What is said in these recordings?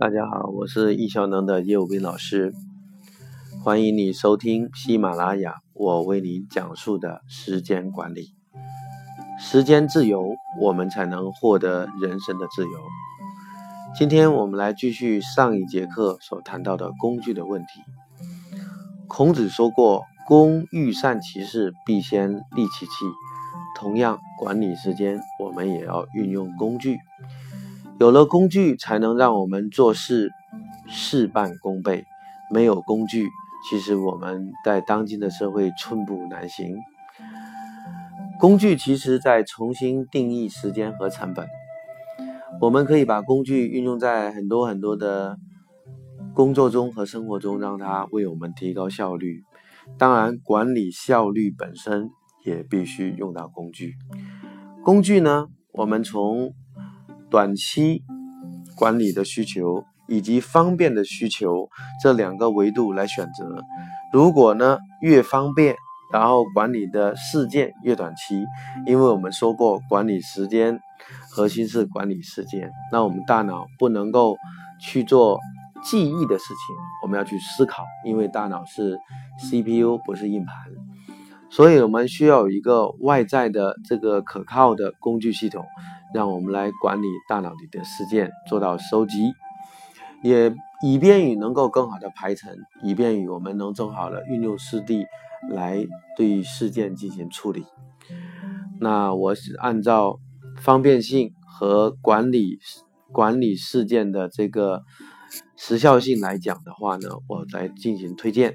大家好，我是易效能的叶武斌老师，欢迎你收听喜马拉雅我为你讲述的时间管理。时间自由，我们才能获得人生的自由。今天我们来继续上一节课所谈到的工具的问题。孔子说过：“工欲善其事，必先利其器。”同样，管理时间，我们也要运用工具。有了工具，才能让我们做事事半功倍。没有工具，其实我们在当今的社会寸步难行。工具其实在重新定义时间和成本。我们可以把工具运用在很多很多的工作中和生活中，让它为我们提高效率。当然，管理效率本身也必须用到工具。工具呢，我们从短期管理的需求以及方便的需求这两个维度来选择。如果呢越方便，然后管理的事件越短期，因为我们说过管理时间核心是管理事件，那我们大脑不能够去做记忆的事情，我们要去思考，因为大脑是 CPU 不是硬盘，所以我们需要有一个外在的这个可靠的工具系统。让我们来管理大脑里的事件，做到收集，也以便于能够更好的排程，以便于我们能更好的运用四 D 来对事件进行处理。那我是按照方便性和管理管理事件的这个时效性来讲的话呢，我来进行推荐。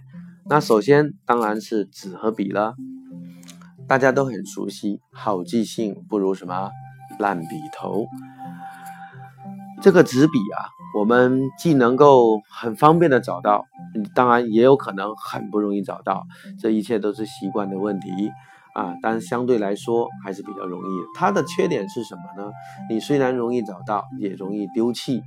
那首先当然是纸和笔了，大家都很熟悉，好记性不如什么？烂笔头，这个纸笔啊，我们既能够很方便的找到，当然也有可能很不容易找到，这一切都是习惯的问题啊。但是相对来说还是比较容易。它的缺点是什么呢？你虽然容易找到，也容易丢弃。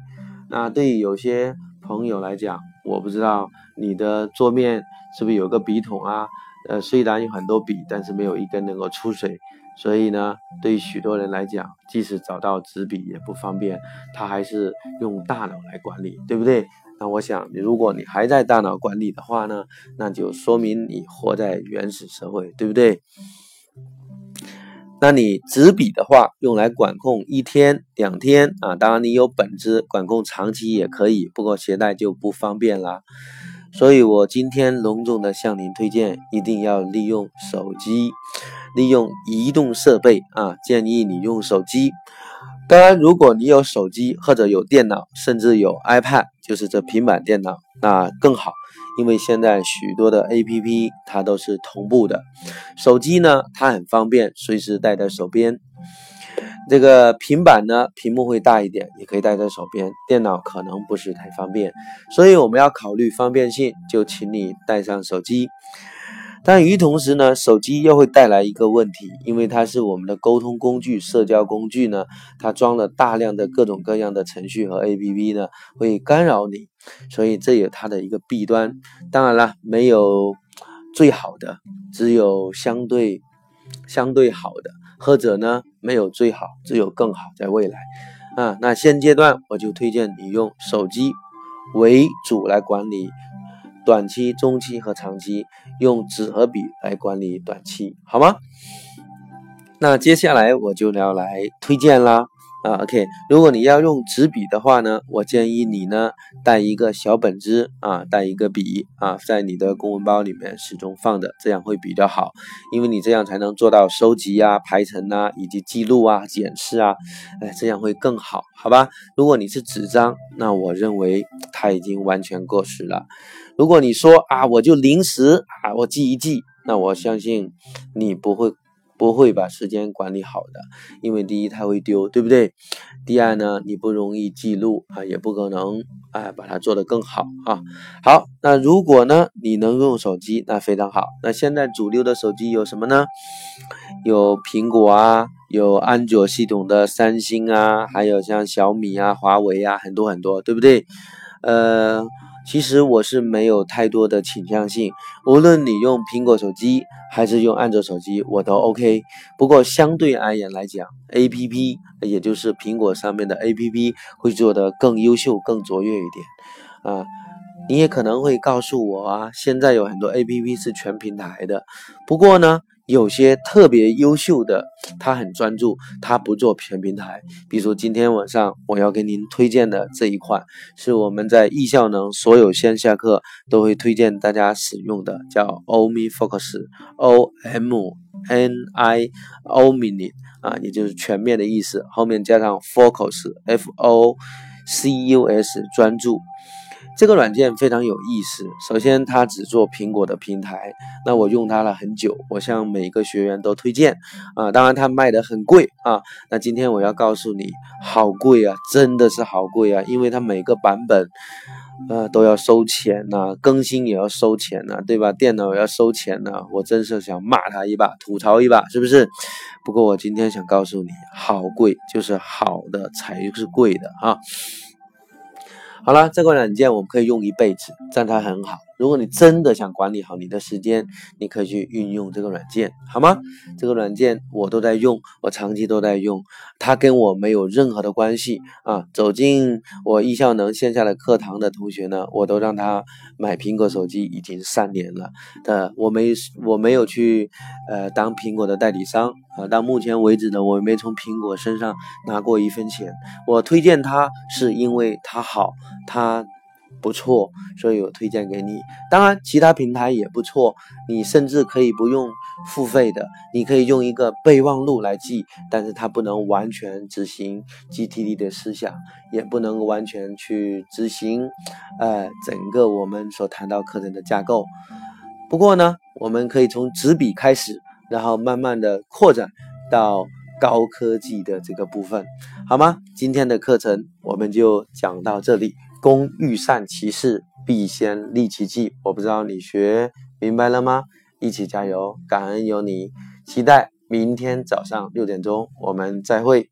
那对于有些朋友来讲，我不知道你的桌面是不是有个笔筒啊？呃，虽然有很多笔，但是没有一根能够出水。所以呢，对于许多人来讲，即使找到纸笔也不方便，他还是用大脑来管理，对不对？那我想，如果你还在大脑管理的话呢，那就说明你活在原始社会，对不对？那你纸笔的话，用来管控一天、两天啊，当然你有本子管控长期也可以，不过携带就不方便了。所以我今天隆重的向您推荐，一定要利用手机。利用移动设备啊，建议你用手机。当然，如果你有手机或者有电脑，甚至有 iPad，就是这平板电脑，那更好，因为现在许多的 APP 它都是同步的。手机呢，它很方便，随时带在手边。这个平板呢，屏幕会大一点，也可以带在手边。电脑可能不是太方便，所以我们要考虑方便性，就请你带上手机。但与此同时呢，手机又会带来一个问题，因为它是我们的沟通工具、社交工具呢，它装了大量的各种各样的程序和 APP 呢，会干扰你，所以这有它的一个弊端。当然了，没有最好的，只有相对相对好的，或者呢，没有最好，只有更好，在未来啊。那现阶段我就推荐你用手机为主来管理。短期、中期和长期用纸和笔来管理短期，好吗？那接下来我就要来推荐啦。啊，OK，如果你要用纸笔的话呢，我建议你呢带一个小本子啊，带一个笔啊，在你的公文包里面始终放着，这样会比较好，因为你这样才能做到收集啊、排程啊，以及记录啊、检视啊，哎，这样会更好，好吧？如果你是纸张，那我认为它已经完全过时了。如果你说啊，我就临时啊，我记一记，那我相信你不会。不会把时间管理好的，因为第一它会丢，对不对？第二呢，你不容易记录啊，也不可能啊把它做得更好啊。好，那如果呢你能用手机，那非常好。那现在主流的手机有什么呢？有苹果啊，有安卓系统的三星啊，还有像小米啊、华为啊，很多很多，对不对？呃。其实我是没有太多的倾向性，无论你用苹果手机还是用安卓手机，我都 OK。不过相对而言来讲，APP 也就是苹果上面的 APP 会做得更优秀、更卓越一点啊。你也可能会告诉我啊，现在有很多 APP 是全平台的，不过呢。有些特别优秀的，他很专注，他不做全平台。比如今天晚上我要给您推荐的这一款，是我们在易效能所有线下课都会推荐大家使用的，叫 OmniFocus，O M N I Omni 啊，也就是全面的意思，后面加上 Focus，F O C U S，专注。这个软件非常有意思。首先，它只做苹果的平台，那我用它了很久，我向每个学员都推荐啊。当然，它卖的很贵啊。那今天我要告诉你，好贵啊，真的是好贵啊，因为它每个版本，呃，都要收钱呐，更新也要收钱呐，对吧？电脑也要收钱呐，我真是想骂他一把，吐槽一把，是不是？不过我今天想告诉你，好贵，就是好的才是贵的啊。好了，这个软件我们可以用一辈子，这样它很好。如果你真的想管理好你的时间，你可以去运用这个软件，好吗？这个软件我都在用，我长期都在用，它跟我没有任何的关系啊。走进我易效能线下的课堂的同学呢，我都让他买苹果手机已经三年了的，我没我没有去呃当苹果的代理商啊，到目前为止呢，我没从苹果身上拿过一分钱。我推荐它是因为它好，它。不错，所以我推荐给你。当然，其他平台也不错，你甚至可以不用付费的，你可以用一个备忘录来记，但是它不能完全执行 GTD 的思想，也不能完全去执行，呃，整个我们所谈到课程的架构。不过呢，我们可以从纸笔开始，然后慢慢的扩展到高科技的这个部分，好吗？今天的课程我们就讲到这里。工欲善其事，必先利其器。我不知道你学明白了吗？一起加油，感恩有你。期待明天早上六点钟我们再会。